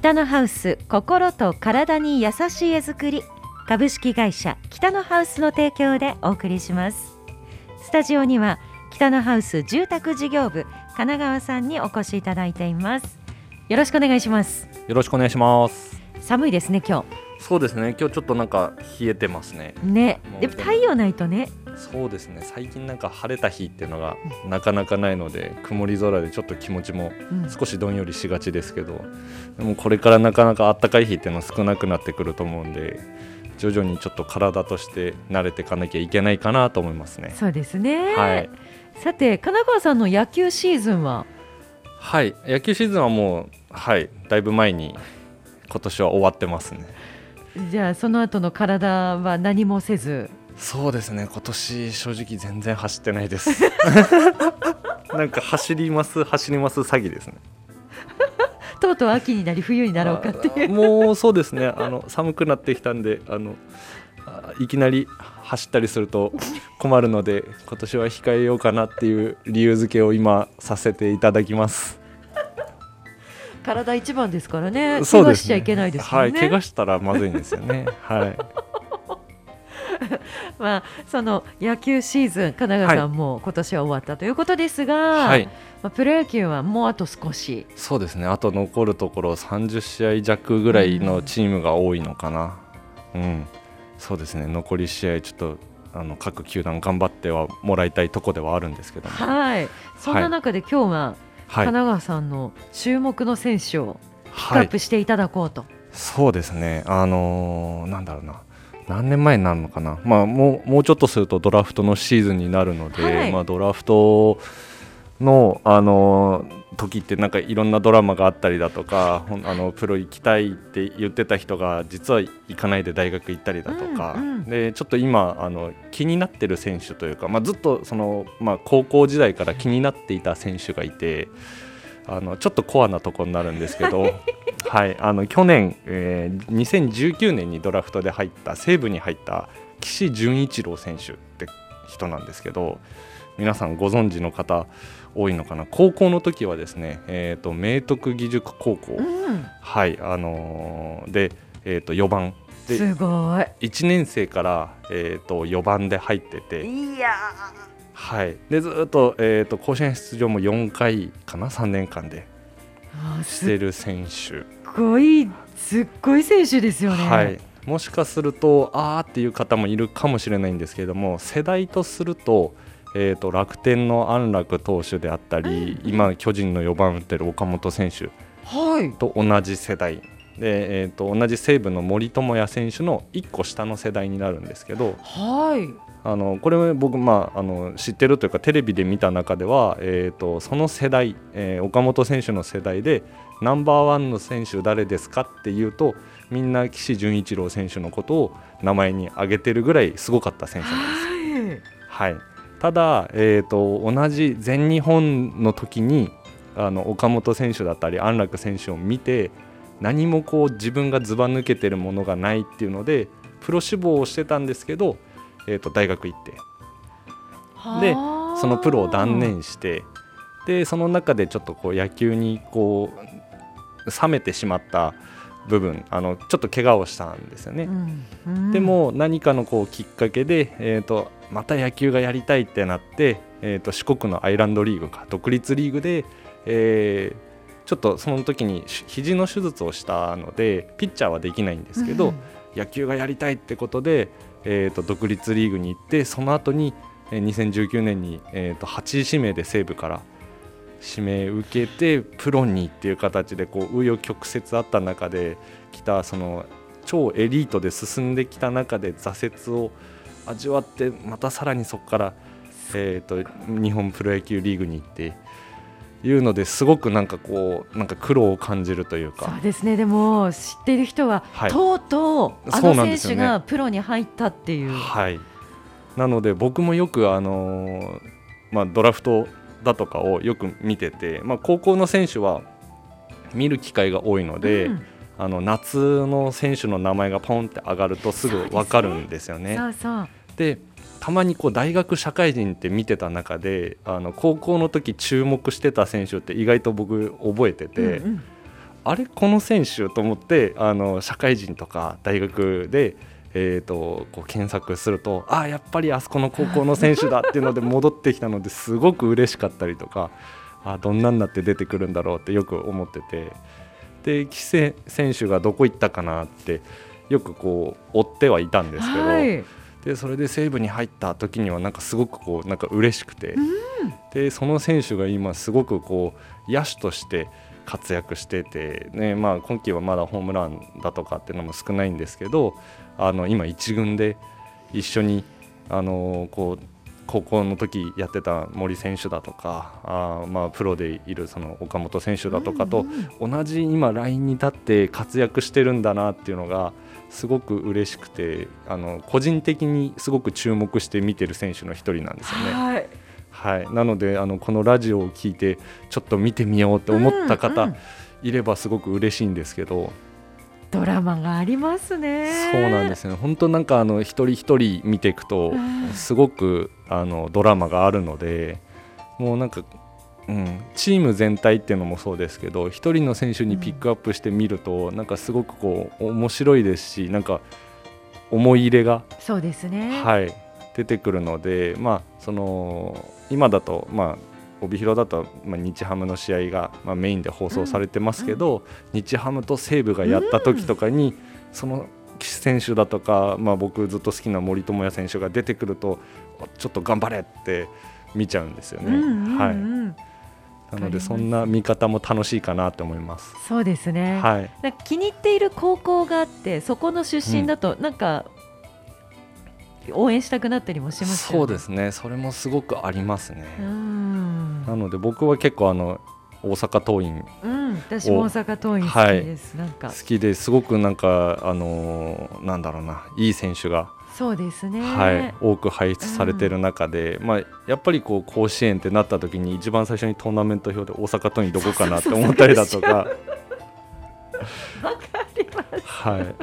北のハウス心と体に優しい絵作り。株式会社北のハウスの提供でお送りします。スタジオには北のハウス住宅事業部神奈川さんにお越しいただいています。よろしくお願いします。よろしくお願いします。寒いですね今そうですね今日ちょっとなんか冷えてますね。日ねでも太陽ないとねそうですね。最近なんか晴れた日っていうのがなかなかないので曇り空でちょっと気持ちもうん。少しどんよりしがちですけど、でもこれからなかなか暖かい日っていうのは少なくなってくると思うんで徐々にちょっと体として慣れていかなきゃいけないかなと思いますね。そうですね、はい。さて神奈川さんの野球シーズンは？はい。野球シーズンはもうはい。だいぶ前に今年は終わってますね。じゃあその後の体は何もせず？そうですね。今年正直全然走ってないです。なんか走ります走ります詐欺ですね。とうとう秋になり冬になろうかっていう。あもうそうですね。あの寒くなってきたんであのあいきなり走ったりすると困るので今年は控えようかなっていう理由付けを今させていただきます。体一番ですからね。そうですね。怪我しちゃいけないですよね、はい。怪我したらまずいんですよね。はい まあ、その野球シーズン神奈川さんも今年は終わったということですが、はい。まあ、プロ野球はもうあと少し。そうですね。あと残るところ30試合弱ぐらいのチームが多いのかな。うん、そうですね。残り試合ちょっとあの各球団頑張ってはもらいたいとこではあるんですけども。はい。そんな中で今日ははい。神奈川さんの注目の選手をピックはいアップしていただこうと、そうですね、あのーなんだろうな、何年前になるのかな、まあ、もうもうちょっとするとドラフトのシーズンになるので、はい。まあ、ドラフトの、あのー時ってなんかいろんなドラマがあったりだとかあのプロ行きたいって言ってた人が実は行かないで大学行ったりだとか、うんうん。でちょっと今あの気になってる選手というか、まあ、ずっとその、まあ、高校時代から気になっていた選手がいて。あのちょっとコアなところになるんですけど、はい、あの去年、えー2019年にドラフトで入った西武に入った岸潤一郎選手って人なんですけど皆さんご存知の方多いのかな？高校の時はですね、えー、と明徳義塾高校、うん、はい。あのーで、えー、と4番。ですご1年生から、えー、と4番で入ってて。いいやはい、でずっと,、えー、と甲子園出場も4回かな？3年間でーしてる選手、すっごいすっごい選手ですよね、はい、もしかするとあーっていう方もいるかもしれないんですけれども世代とすると,、えー、と楽天の安楽投手であったり、今巨人の4番打ってる岡本選手はい。と同じ世代。で、えー、と同じ西武の森友哉選手の1個下の世代になるんですけどはいあのこれ僕、まあ、あの知ってるというかテレビで見た中では、えー、とその世代、えー岡本選手の世代でナンバーワンの選手誰ですかっていうとみんな岸潤一郎選手のことを名前に挙げてるぐらいすごかった選手なんです。はい、ただ、えー、と同じ全日本の時にあの岡本選手だったり安楽選手を見て何もこう自分がずば抜けてるものがないっていうのでプロ志望をしてたんですけど、えー、と大学行って。ではあ。そのプロを断念してでその中でちょっとこう野球にこう冷めてしまった部分あのちょっと怪我をしたんですよね。うん。うん。でも何かのこうきっかけで、えー、とまた野球がやりたいってなって、えー、と四国のアイランドリーグか独立リーグで、えーちょっとその時にし肘の手術をしたのでピッチャーはできないんですけど、うん野球がやりたいってことで、えー、と独立リーグに行ってその後に2019年に、えー、と8位指名で西武から指名受けてプロにっていう形でこう紆余曲折あった中で来たその超エリートで進んできた中で挫折を味わってまたさらにそこから、えー、と日本プロ野球リーグに行っていうのですごくなんかこうなんか苦労を感じるというそかうですね。でも知っている人は、はい。とうとうあの選手がプロに入ったっていう、はい、なので僕もよく、あのーまあ、ドラフトだとかをよく見てて、まあ、高校の選手は見る機会が多いので、うん。あの夏の選手の名前がポンって上がるとすぐ分かるんですよね。そうそう。でたまにこう大学社会人って見てた中であの高校の時注目してた選手って意外と僕覚えてて、うんうん。あれこの選手と思ってあの社会人とか大学でえーと、こう検索するとあやっぱりあそこの高校の選手だっていうので戻ってきたのですごく嬉しかったりとかあどんなんなって出てくるんだろうってよく思っててで岸選手がどこ行ったかなってよくこう追ってはいたんですけど、はい、でそれで西武に入った時にはなんかすごくこうなんか嬉しくて、うん、でその選手が今すごくこう野手として活躍してて、ねまあ、今季はまだホームランだとかっていうのも少ないんですけどあの今1軍で一緒にあのこう高校の時やってた森選手だとかあまあプロでいるその岡本選手だとかと同じ今ラインに立って活躍してるんだなっていうのがすごく嬉しくてあの個人的にすごく注目して見てる選手の一人なんですよね。はい。はい、なのであのこのラジオを聞いてちょっと見てみようって思った方いればすごく嬉しいんですけど、ドラマがありますね。そうなんですね。本当なんかあの一人一人見ていくとすごくあのドラマがあるのでもうなんか、うん、チーム全体っていうのもそうですけど一人の選手にピックアップしてみると、うん、なんかすごくこう面白いですしなんか思い入れがそうですね。はい出てくるのでまあその今だとまあ帯広だと、まあ、日ハムの試合が、まあ、メインで放送されてますけど、うん、日ハムと西武がやった時とかに、うん、その岸選手だとか、まあ、僕ずっと好きな森友哉選手が出てくるとちょっと頑張れって見ちゃうんですよね。うんうんうん、はいなのでそんな見方も楽しいかなと思います。そうですね。はい。気に入っている高校があって、そこの出身だと、なんか応援したくなったりもします、ね、そうですね。それもすごくありますね。なので僕は結構あの大阪桐蔭、うん、私も大阪桐蔭好きです、はい、なんか。好きですごくなんかあのー、なんだろうないい選手がそうですね、はい、多く輩出されている中で、うん、まあ、やっぱりこう甲子園ってなった時に一番最初にトーナメント表で大阪桐蔭どこかなって思ったりだとか。わかります。はい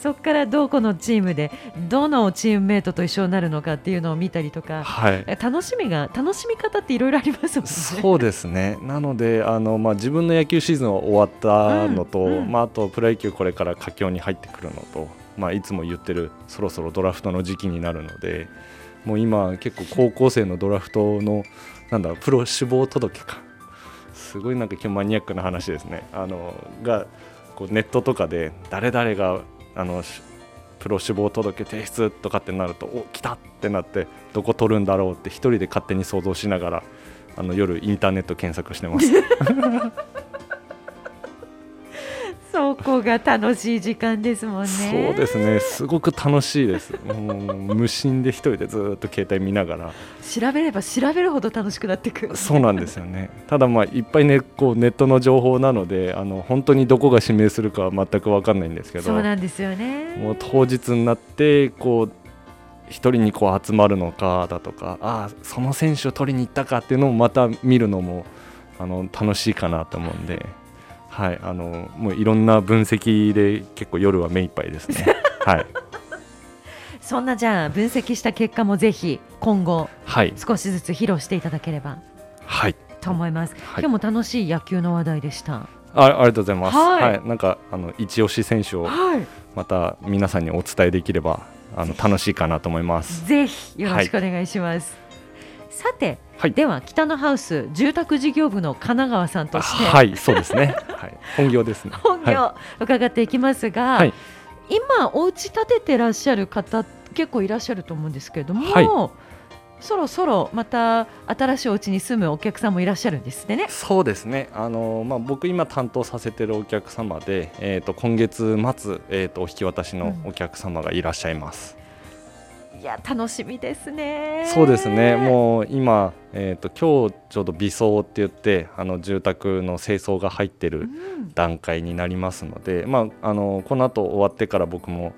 そこからどこのチームでどのチームメートと一緒になるのかっていうのを見たりとか、はい、楽しみが楽しみ方っていろいろありますもんね。そうですね。なのであの、まあ、自分の野球シーズンは終わったのと、うんうん、まあ、あとプロ野球これから佳境に入ってくるのと、まあ、いつも言ってるそろそろドラフトの時期になるのでもう今結構高校生のドラフトのなんだプロ志望届か。すごいなんか今日マニアックな話ですね。あのがこうネットとかで誰々があのプロ志望届提出とかってなるとお来たってなってどこ取るんだろうって一人で勝手に想像しながらあの夜インターネット検索してます。そこが楽しい時間ですもんね。そうですね、すごく楽しいです。もう無心で一人でずっと携帯見ながら。調べれば調べるほど楽しくなってくる。そうなんですよね。ただまあいっぱいねこうネットの情報なので、あの本当にどこが指名するかは全くわかんないんですけど。そうなんですよね。もう当日になってこう。一人にこう集まるのかだとかああその選手を取りに行ったかっていうのもまた見るのもあの楽しいかなと思うんではい、あのもういろんな分析で結構夜は目いっぱいですね。はい。そんなじゃあ分析した結果もぜひ今後、はい、少しずつ披露していただければ、はい、と思います。はい、今日も楽しい野球の話題でした。あありがとうございます。はい、はい、なんかあの一押し選手をまた皆さんにお伝えできればあの楽しいかなと思います。ぜひよろしくお願いします。さて、はい、では北のハウス住宅事業部の神奈川さんとしてはいそうですね、はい、本業ですね。本業、はい、伺っていきますが、はい、今お家建ててらっしゃる方結構いらっしゃると思うんですけれども、そろそろまた新しいお家に住むお客さんもいらっしゃるんですね。そうですね。あのまあ僕今担当させてるお客様で、えっ、ー、と今月末えっ、ー、とお引き渡しのお客様がいらっしゃいます。いや楽しみですね。そうですね。もう今えっ、ー、と今日ちょうど微装って言ってあの住宅の清掃が入ってる段階になりますので、うん、まああのこの後終わってから僕も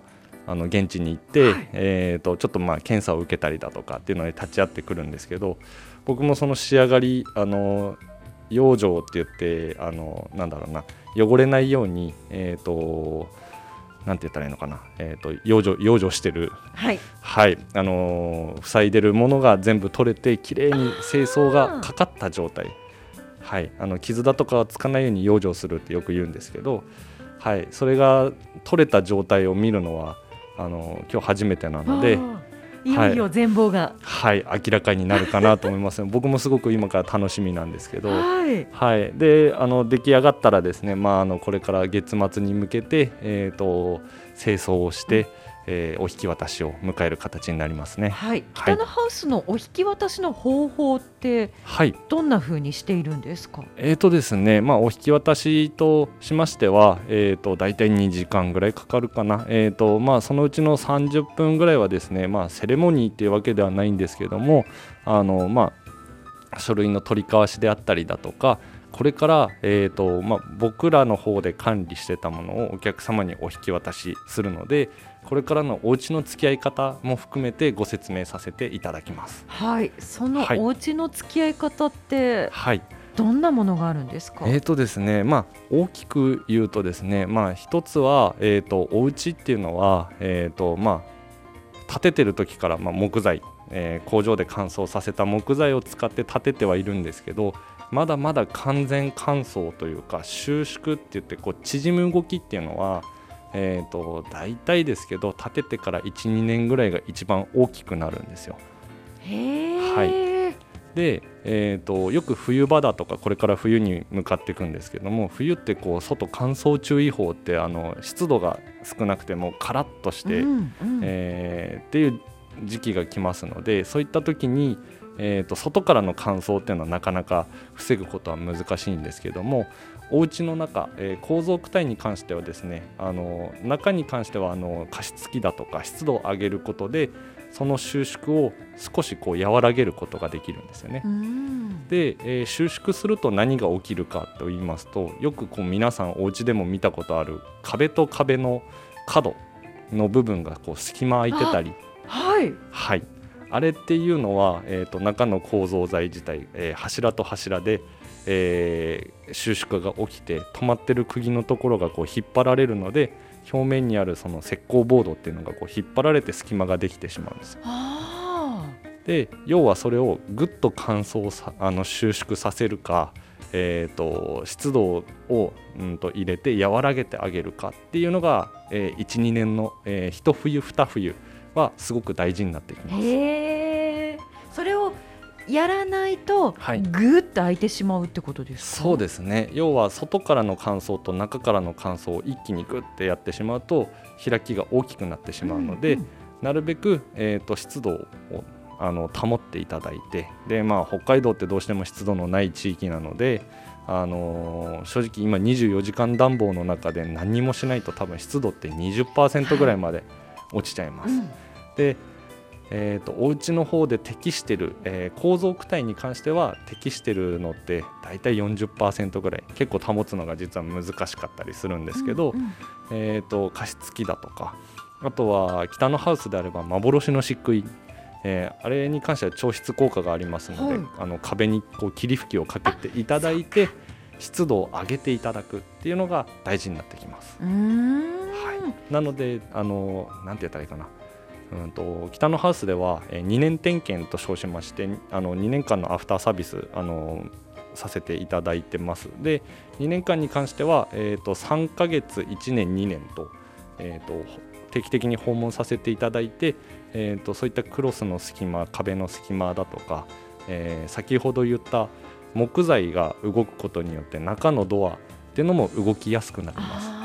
あの現地に行って、はい、えっ、とちょっとまあ検査を受けたりだとかっていうので立ち会ってくるんですけど、僕もその仕上がりあの養生って言ってあのなんだろうな汚れないようにえっ、ー、となんて言ったらいいのかな、えーと、養生養生してる、はい、はい、あのー、塞いでるものが全部取れてきれいに清掃がかかった状態。はい、あの傷だとかはつかないように養生するってよく言うんですけど、はい、それが取れた状態を見るのはあの今日初めてなので。い。よいよ全貌が、はい、はい、明らかになるかなと思います。僕もすごく今から楽しみなんですけど、はい、はい、であの出来上がったらですね、まあ、あのこれから月末に向けて、えーと、清掃をして、うんえー、お引き渡しを迎える形になりますね。はい、北のハウスのお引き渡しの方法って、はい、どんな風にしているんですか？えっ、ー、とですね、まあお引き渡しとしましては、えっ、ー、と大体2時間ぐらいかかるかな。えっ、ー、とまあそのうちの30分ぐらいはですね、まあセレモニーっていうわけではないんですけども、あのまあ書類の取り交わしであったりだとか。これから、えーとまあ、僕らの方で管理してたものをお客様にお引き渡しするので、これからのお家の付き合い方も含めてご説明させていただきます。はい。そのお家の付き合い方って、はい、どんなものがあるんですか？えーとですねまあ、大きく言うとですね、まあ、一つは、えーと、お家っていうのは、えーとまあ、建ててる時から、まあ、木材、えー、工場で乾燥させた木材を使って建ててはいるんですけどまだまだ完全乾燥というか収縮って言ってこう縮む動きっていうのはえーと、大体ですけど建ててから12年ぐらいが一番大きくなるんですよ。はい、で、えーと、よく冬場だとかこれから冬に向かっていくんですけども冬ってこう外乾燥注意報ってあの湿度が少なくてもカラッとして、うんうん、えー、っていう時期が来ますのでそういった時に、えーと外からの乾燥っていうのはなかなか防ぐことは難しいんですけどもお家の中、えー、構造躯体に関してはですねあの中に関してはあの加湿器だとか湿度を上げることでその収縮を少しこう和らげることができるんですよね。で、えー、収縮すると何が起きるかと言いますとよくこう皆さんお家でも見たことある壁と壁の角の部分がこう隙間空いてたり。はい、はい、あれっていうのは、えーと、中の構造材自体、えー、柱と柱でえー、収縮が起きて止まってる釘のところがこう引っ張られるので表面にあるその石膏ボードっていうのがこう引っ張られて隙間ができてしまうんですよ。で要はそれをぐっと乾燥さあの収縮させるか、えーと、湿度を、うんと、入れて和らげてあげるかっていうのが、えー、12年の、えー、一冬二冬はすごく大事になってきます。それをやらないとぐっと開いてしまうってことですか、そうですね。要は外からの乾燥と中からの乾燥を一気にぐってやってしまうと開きが大きくなってしまうので、うんうん、なるべく、えーと、湿度をあの保っていただいてで、まあ、北海道ってどうしても湿度のない地域なので、あのー、正直今24時間暖房の中で何もしないと多分湿度って20%ぐらいまで落ちちゃいます。はいうん、でえーと、お家の方で適してる、えー、構造躯体に関しては適してるのって大体40%ぐらい。結構保つのが実は難しかったりするんですけど、うんうん、えーと、加湿器だとかあとは北のハウスであれば幻の漆喰。えー、あれに関しては調湿効果がありますので、はい、あの壁にこう霧吹きをかけていただいて湿度を上げていただくっていうのが大事になってきます。はい、なのであのなんて言ったらいいかな。うんと、北のハウスでは、え、2年点検と称しましてあの2年間のアフターサービスあのさせていただいてます。で2年間に関しては、えーと、3ヶ月1年2年と,、えーと、定期的に訪問させていただいて、えーと、そういったクロスの隙間壁の隙間だとか、えー、先ほど言った木材が動くことによって中のドアっていうのも動きやすくなります。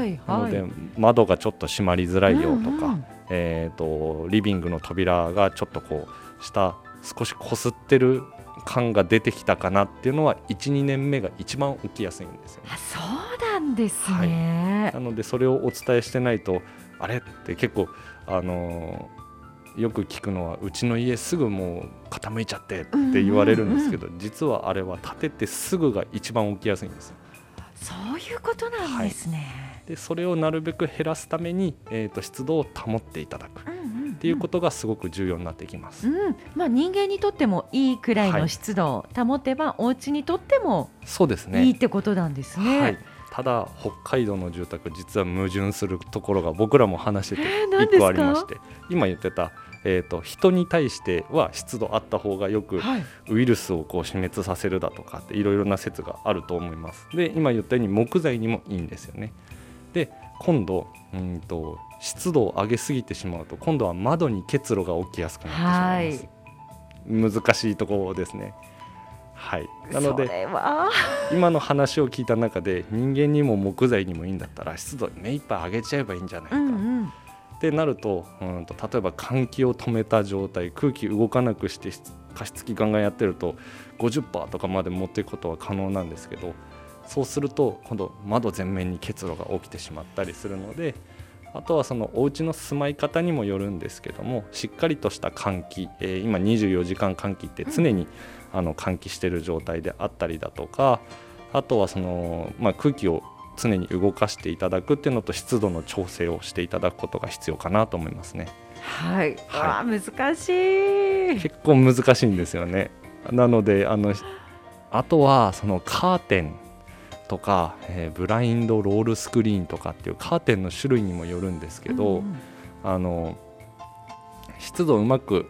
はいはい、なので窓がちょっと閉まりづらいよとか、うんうん。えーと、リビングの扉がちょっとこう下少しこすってる感が出てきたかなっていうのは12年目が一番起きやすいんですよ、ね、あそうなんですね、はい、なのでそれをお伝えしてないとあれって結構あのー、よく聞くのはうちの家すぐもう傾いちゃってって言われるんですけど、実はあれは建ててすぐが一番起きやすいんですそういうことなんですね、はいでそれをなるべく減らすために、えーと、湿度を保っていただく。っていうことがすごく重要になってきます、うん、まあ、人間にとってもいいくらいの湿度を保てば、はい、お家にとってもそうですね。いいってことなんですね。はい、ただ北海道の住宅実は矛盾するところが僕らも話してて1個ありまして、今言ってた、えーと、人に対しては湿度あった方がよく、はい、ウイルスをこう死滅させるだとかっていろいろな説があると思います。で今言ったように木材にもいいんですよねで今度うんと湿度を上げすぎてしまうと今度は窓に結露が起きやすくなってしまいます、はい、難しいところですね。はい。なので今の話を聞いた中で人間にも木材にもいいんだったら湿度目いっぱい上げちゃえばいいんじゃないか、うんうん。ってなるとうんと例えば換気を止めた状態空気動かなくして加湿器ガンガンやってると50%とかまで持っていくことは可能なんですけどそうすると今度窓全面に結露が起きてしまったりするのであとはそのお家の住まい方にもよるんですけどもしっかりとした換気、えー、今24時間換気って常にあの換気している状態であったりだとかあとはその、まあ、空気を常に動かしていただくっていうのと湿度の調整をしていただくことが必要かなと思いますね。はい、はい、難しい。結構難しいんですよね。なのであのあとはそのカーテンとか、えー、ブラインドロールスクリーンとかっていうカーテンの種類にもよるんですけど、うんうん、あの湿度をうまく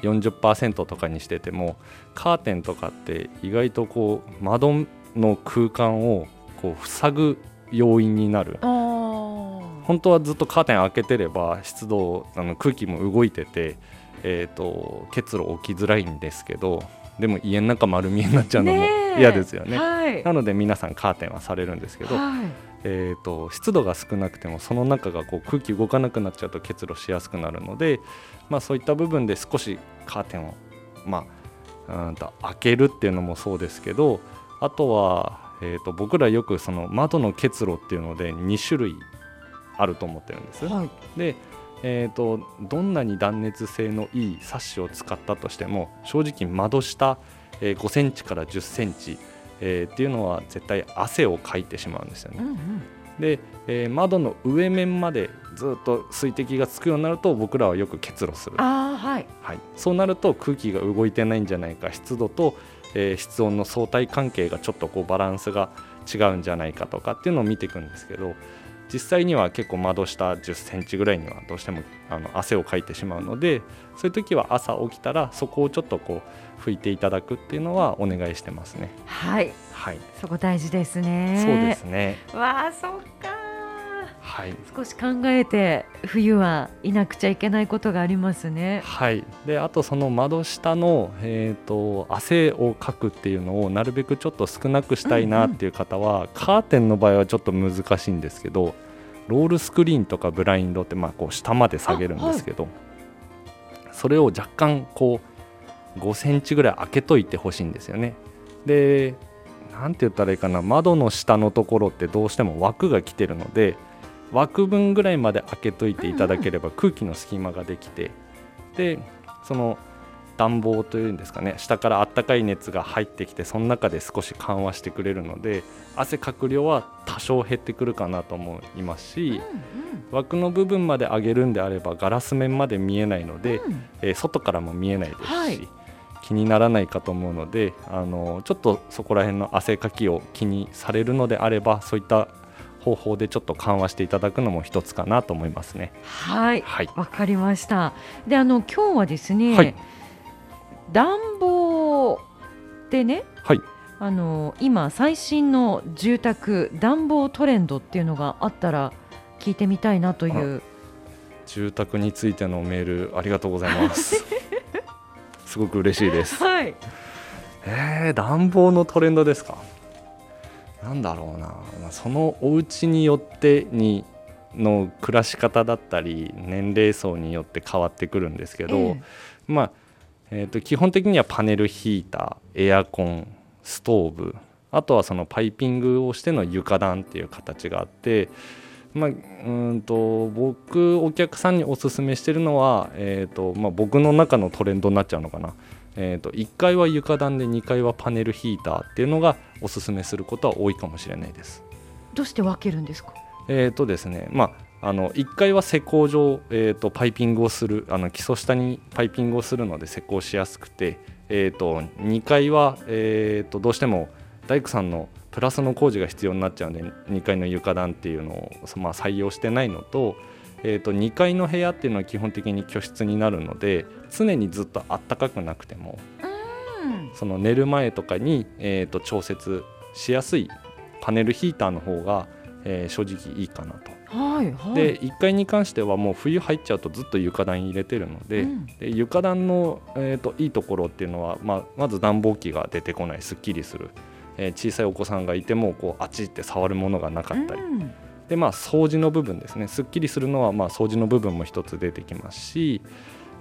40%とかにしててもカーテンとかって意外とこう窓の空間をこう塞ぐ要因になる。本当はずっとカーテン開けてれば湿度あの空気も動いてて、えーと、結露起きづらいんですけどでも家の中丸見えになっちゃうのも嫌ですよね、はい、なので皆さんカーテンはされるんですけど、はい、えーと、湿度が少なくてもその中がこう空気動かなくなっちゃうと結露しやすくなるので、まあ、そういった部分で少しカーテンを、まあ、うんと開けるっていうのもそうですけどあとはえーと、僕らよくその窓の結露っていうので2種類あると思ってるんです。はい、でえーと、どんなに断熱性のいいサッシを使ったとしても正直窓下、えー、5センチから10センチ、えー、っていうのは絶対汗をかいてしまうんですよね。うんうん、で、えー、窓の上面までずっと水滴がつくようになると僕らはよく結露する。あ、はい、はい、そうなると空気が動いてないんじゃないか。湿度とえー、室温の相対関係がちょっとこうバランスが違うんじゃないかとかっていうのを見ていくんですけど実際には結構窓下1 0センチぐらいにはどうしてもあの汗をかいてしまうのでそういう時は朝起きたらそこをちょっとこう拭いていただくっていうのはお願いしてますね。はい、はい、そこ大事ですね。そうですね。わあ、そっか。はい、少し考えて冬はいなくちゃいけないことがありますね。はい、であとその窓下の、えーと、汗をかくっていうのをなるべくちょっと少なくしたいなっていう方は、うんうん、カーテンの場合はちょっと難しいんですけどロールスクリーンとかブラインドってまあこう下まで下げるんですけど、はい、それを若干こう5センチぐらい開けといてほしいんですよね。でなんて言ったらいいかな窓の下のところってどうしても枠が来てるので枠分ぐらいまで開けといていただければ空気の隙間ができてでその暖房というんですかね下からあったかい熱が入ってきてその中で少し緩和してくれるので汗かく量は多少減ってくるかなと思いますし、枠の部分まで上げるんであればガラス面まで見えないので、えー、外からも見えないですし、はい、気にならないかと思うのであのちょっとそこら辺の汗かきを気にされるのであればそういった方法でちょっと緩和していただくのも一つかなと思いますね。はい、はい、わかりました。で、あの今日はですね、はい、暖房でね、はい、あの今最新の住宅暖房トレンドっていうのがあったら聞いてみたいなという。住宅についてのメールありがとうございます。すごく嬉しいです。はい。えー、暖房のトレンドですか？なんだろうな。そのお家によってにの暮らし方だったり年齢層によって変わってくるんですけど、えー、まあ、えーと、基本的にはパネルヒーターエアコンストーブあとはそのパイピングをしての床暖っていう形があって、まあ、うんと僕お客さんにおすすめしてるのは、えーとまあ、僕の中のトレンドになっちゃうのかなえーと、1階は床暖で2階はパネルヒーターっていうのがおすすめすることは多いかもしれないです。どうして分けるんですか？えーとですねまあ、あの1階は施工上、えーと、パイピングをするあの基礎下にパイピングをするので施工しやすくて、えーと、2階は、えー、とどうしても大工さんのプラスの工事が必要になっちゃうので2階の床暖っていうのを、まあ、採用してないのと,、えー、と2階の部屋っていうのは基本的に居室になるので常にずっとあったかくなくてもうん。その寝る前とかに、えー、と調節しやすいパネルヒーターの方が、えー正直いいかなと。はいはい。で1階に関してはもう冬入っちゃうとずっと床暖入れてるので,、うん。で床暖の、えー、といいところっていうのは、まあ、まず暖房機が出てこないすっきりする、えー小さいお子さんがいてもこうあっちって触るものがなかったり、うんでまあ掃除の部分ですね。すっきりするのはまあ掃除の部分も一つ出てきますし、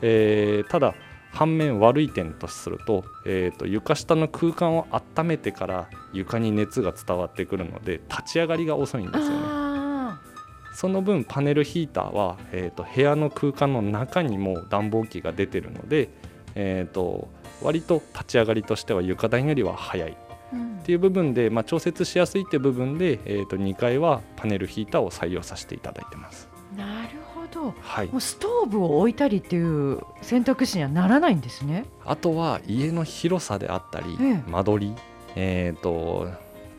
えーただ反面悪い点とすると,、えー、と床下の空間を温めてから床に熱が伝わってくるので立ち上がりが遅いんですよね。あその分パネルヒーターは、えー、と部屋の空間の中にも暖房機が出てるので、えー、と割と立ち上がりとしては床暖よりは早いっていう部分で、まあ、調節しやすいっていう部分で、えー、と2階はパネルヒーターを採用させていただいてます。なるほどはいも、うストーブを置いたりっていう選択肢にはならないんですね。あとは家の広さであったり、ええ間取り、えー、と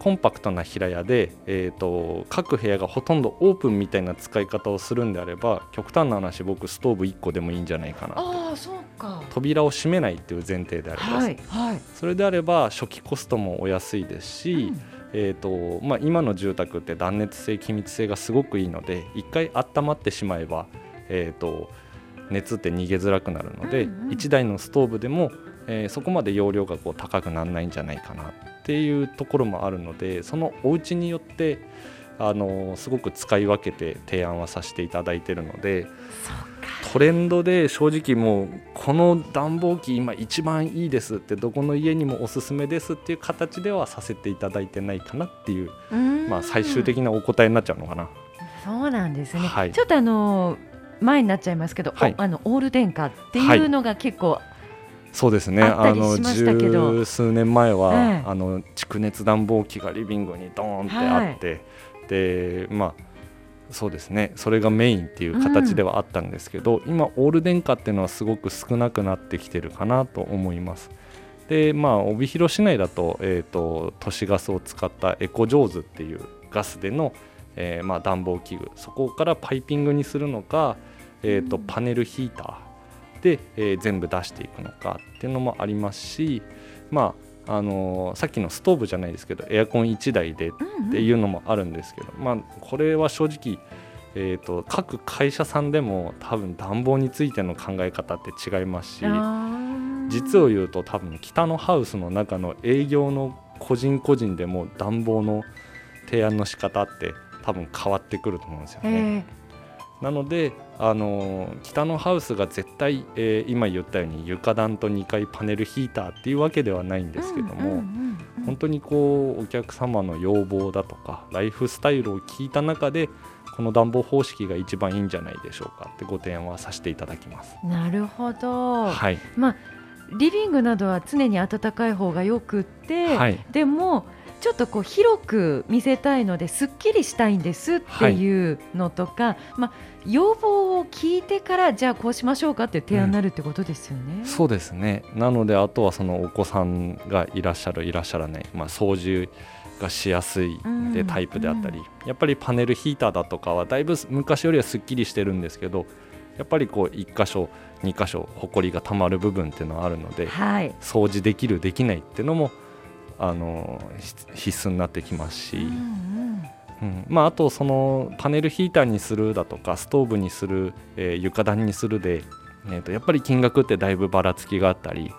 コンパクトな平屋で、えー、と各部屋がほとんどオープンみたいな使い方をするんであれば極端な話僕ストーブ1個でもいいんじゃないかな。ああそうか。扉を閉めないっていう前提であれば、はいはい。それであれば初期コストもお安いですし、えーとまあ、今の住宅って断熱性気密性がすごくいいので一回温まってしまえば、えー、と熱って逃げづらくなるので、うんうん。1台のストーブでも、えーそこまで容量がこう高くならないんじゃないかなっていうところもあるのでそのお家によってあのすごく使い分けて提案はさせていただいているので。トレンドで正直もうこの暖房機今一番いいですってどこの家にもおすすめですっていう形ではさせていただいてないかなっていう、うんまあ、最終的なお答えになっちゃうのかな。そうなんですね。はいちょっとあの前になっちゃいますけど、はいおあのオール電化っていうのが結構、そうですね。あの十数年前は、ええ。あの蓄熱暖房機がリビングにドーンってあって、でまあそうですね。それがメインっていう形ではあったんですけど、今オール電化っていうのはすごく少なくなってきてるかなと思います。でまあ帯広市内だと,、えー、と都市ガスを使ったエコジョーズっていうガスでの、えーまあ、暖房器具。そこからパイピングにするのか、えーとうん。パネルヒーターで、えー全部出していくのかっていうのもありますし、まああのーさっきのストーブじゃないですけどエアコン1台でっうんうんていうのもあるんですけど、まあ、これは正直、えー、と各会社さんでも多分暖房についての考え方って違いますし実を言うと多分北のハウスの中の営業の個人個人でも暖房の提案の仕方って多分変わってくると思うんですよね。えなので、あのー北のハウスが絶対、えー今言ったように床暖と2階パネルヒーターっていうわけではないんえですけども、本当にこうお客様の要望だとかライフスタイルを聞いた中でこの暖房方式が一番いいんじゃないでしょうかってご提案はさせていただきます。なるほど、はい、まあリビングなどは常に暖かい方がよくって、はい。でもちょっとこう広く見せたいのですっきりしたいんですっていうのとか、まあ、要望を聞いてからじゃあこうしましょうかって提案になるってことですよね。そうですね。なのであとはそのお子さんがいらっしゃるいらっしゃらない、まあ、掃除がしやすいうん。でタイプであったり、やっぱりパネルヒーターだとかはだいぶ昔よりはすっきりしてるんですけどやっぱりこう1箇所2箇所ほこりがたまる部分っていうのはあるのではい、掃除できるできないっていうのもあの必必須になってきますし、うんうんうん。まあ、あとそのパネルヒーターにするだとかストーブにする、えー床暖にするで、えーとやっぱり金額ってだいぶばらつきがあったり。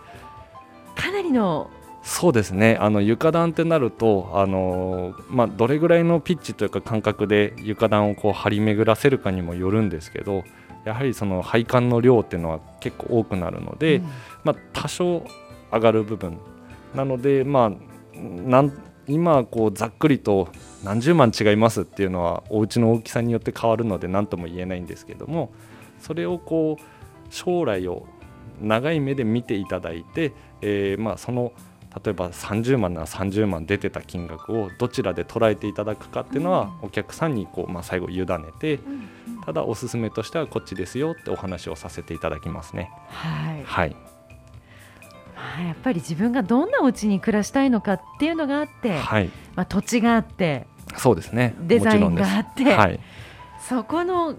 かなりのそうですね。あの床暖ってなると、あのーまあ、どれぐらいのピッチというか感覚で床暖をこう張り巡らせるかにもよるんですけどやはりその配管の量っていうのは結構多くなるので、うん。まあ、多少上がる部分。なので、まあ、なん今こうざっくりと何十万違いますっていうのはお家の大きさによって変わるので何とも言えないんですけどもそれをこう将来を長い目で見ていただいて、えーまあ、その例えば30万なら30万出てた金額をどちらで捉えていただくかっていうのはお客さんにこう、まあ、最後委ねてただおすすめとしてはこっちですよってお話をさせていただきますね。はい。はい、まあやっぱり自分がどんなお家に暮らしたいのかっていうのがあって、はい、まあ、土地があってそうですね。デザインがあってもちろんです。はい。そこの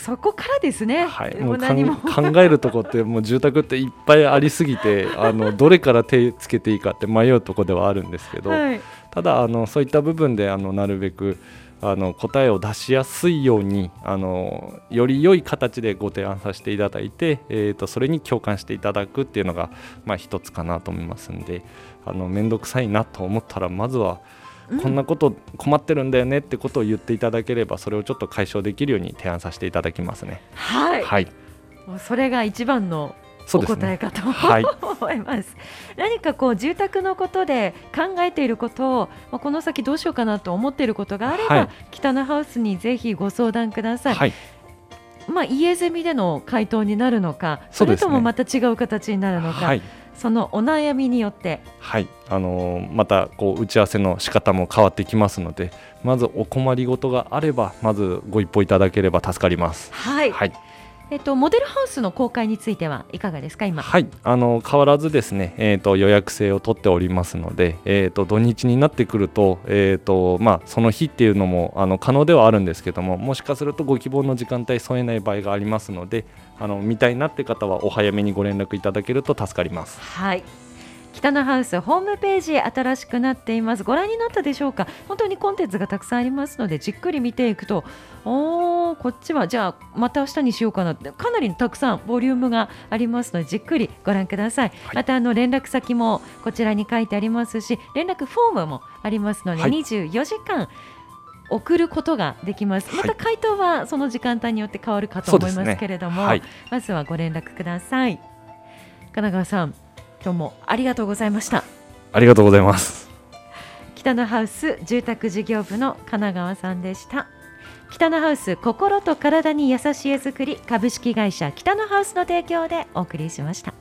そこからですね。はい、もう何も。考えるとこってもう住宅っていっぱいありすぎて あのどれから手つけていいかって迷うとこではあるんですけど、はい、ただあのそういった部分であのなるべくあの答えを出しやすいようにあのより良い形でご提案させていただいて、えーと、それに共感していただくっていうのが、まあ、一つかなと思いますんであの面倒くさいなと思ったらまずはこんなこと困ってるんだよねってことを言っていただければそれをちょっと解消できるように提案させていただきますね。はい、はい、それが一番のお答えかと、ね。はい、思います。何かこう住宅のことで考えていることを、まあ、この先どうしようかなと思っていることがあれば、はい、北のハウスにぜひご相談ください。はい。まあ、家済みでの回答になるのか、それともまた違う形になるのか、そのお悩みによって。はい。あのー、またこう打ち合わせの仕方も変わってきますのでまずお困りごとがあればまずご一報いただければ助かります。はい、はいえっと、モデルハウスの公開についてはいかがですか、今？はい、あの変わらずですね、えーと、予約制を取っておりますので、えーと、土日になってくると,、えーとまあ、その日っていうのもあの可能ではあるんですけども、もしかするとご希望の時間帯添えない場合がありますので、あの見たいなって方はお早めにご連絡いただけると助かります。はい北のハウスホームページ新しくなっています。ご覧になったでしょうか？本当にコンテンツがたくさんありますのでじっくり見ていくとおこっちはじゃあまた明日にしようかな。ってかなりたくさんボリュームがありますのでじっくりご覧ください、はい、またあの連絡先もこちらに書いてありますし連絡フォームもありますので、はい、24時間送ることができます。また回答はその時間帯によって変わるかと思いますけれども、ね。はい、まずはご連絡ください。神奈川さん、今日もありがとうございました。ありがとうございます。北のハウス住宅事業部の神奈川さんでした。北のハウス心と体に優しい絵作り株式会社北のハウスの提供でお送りしました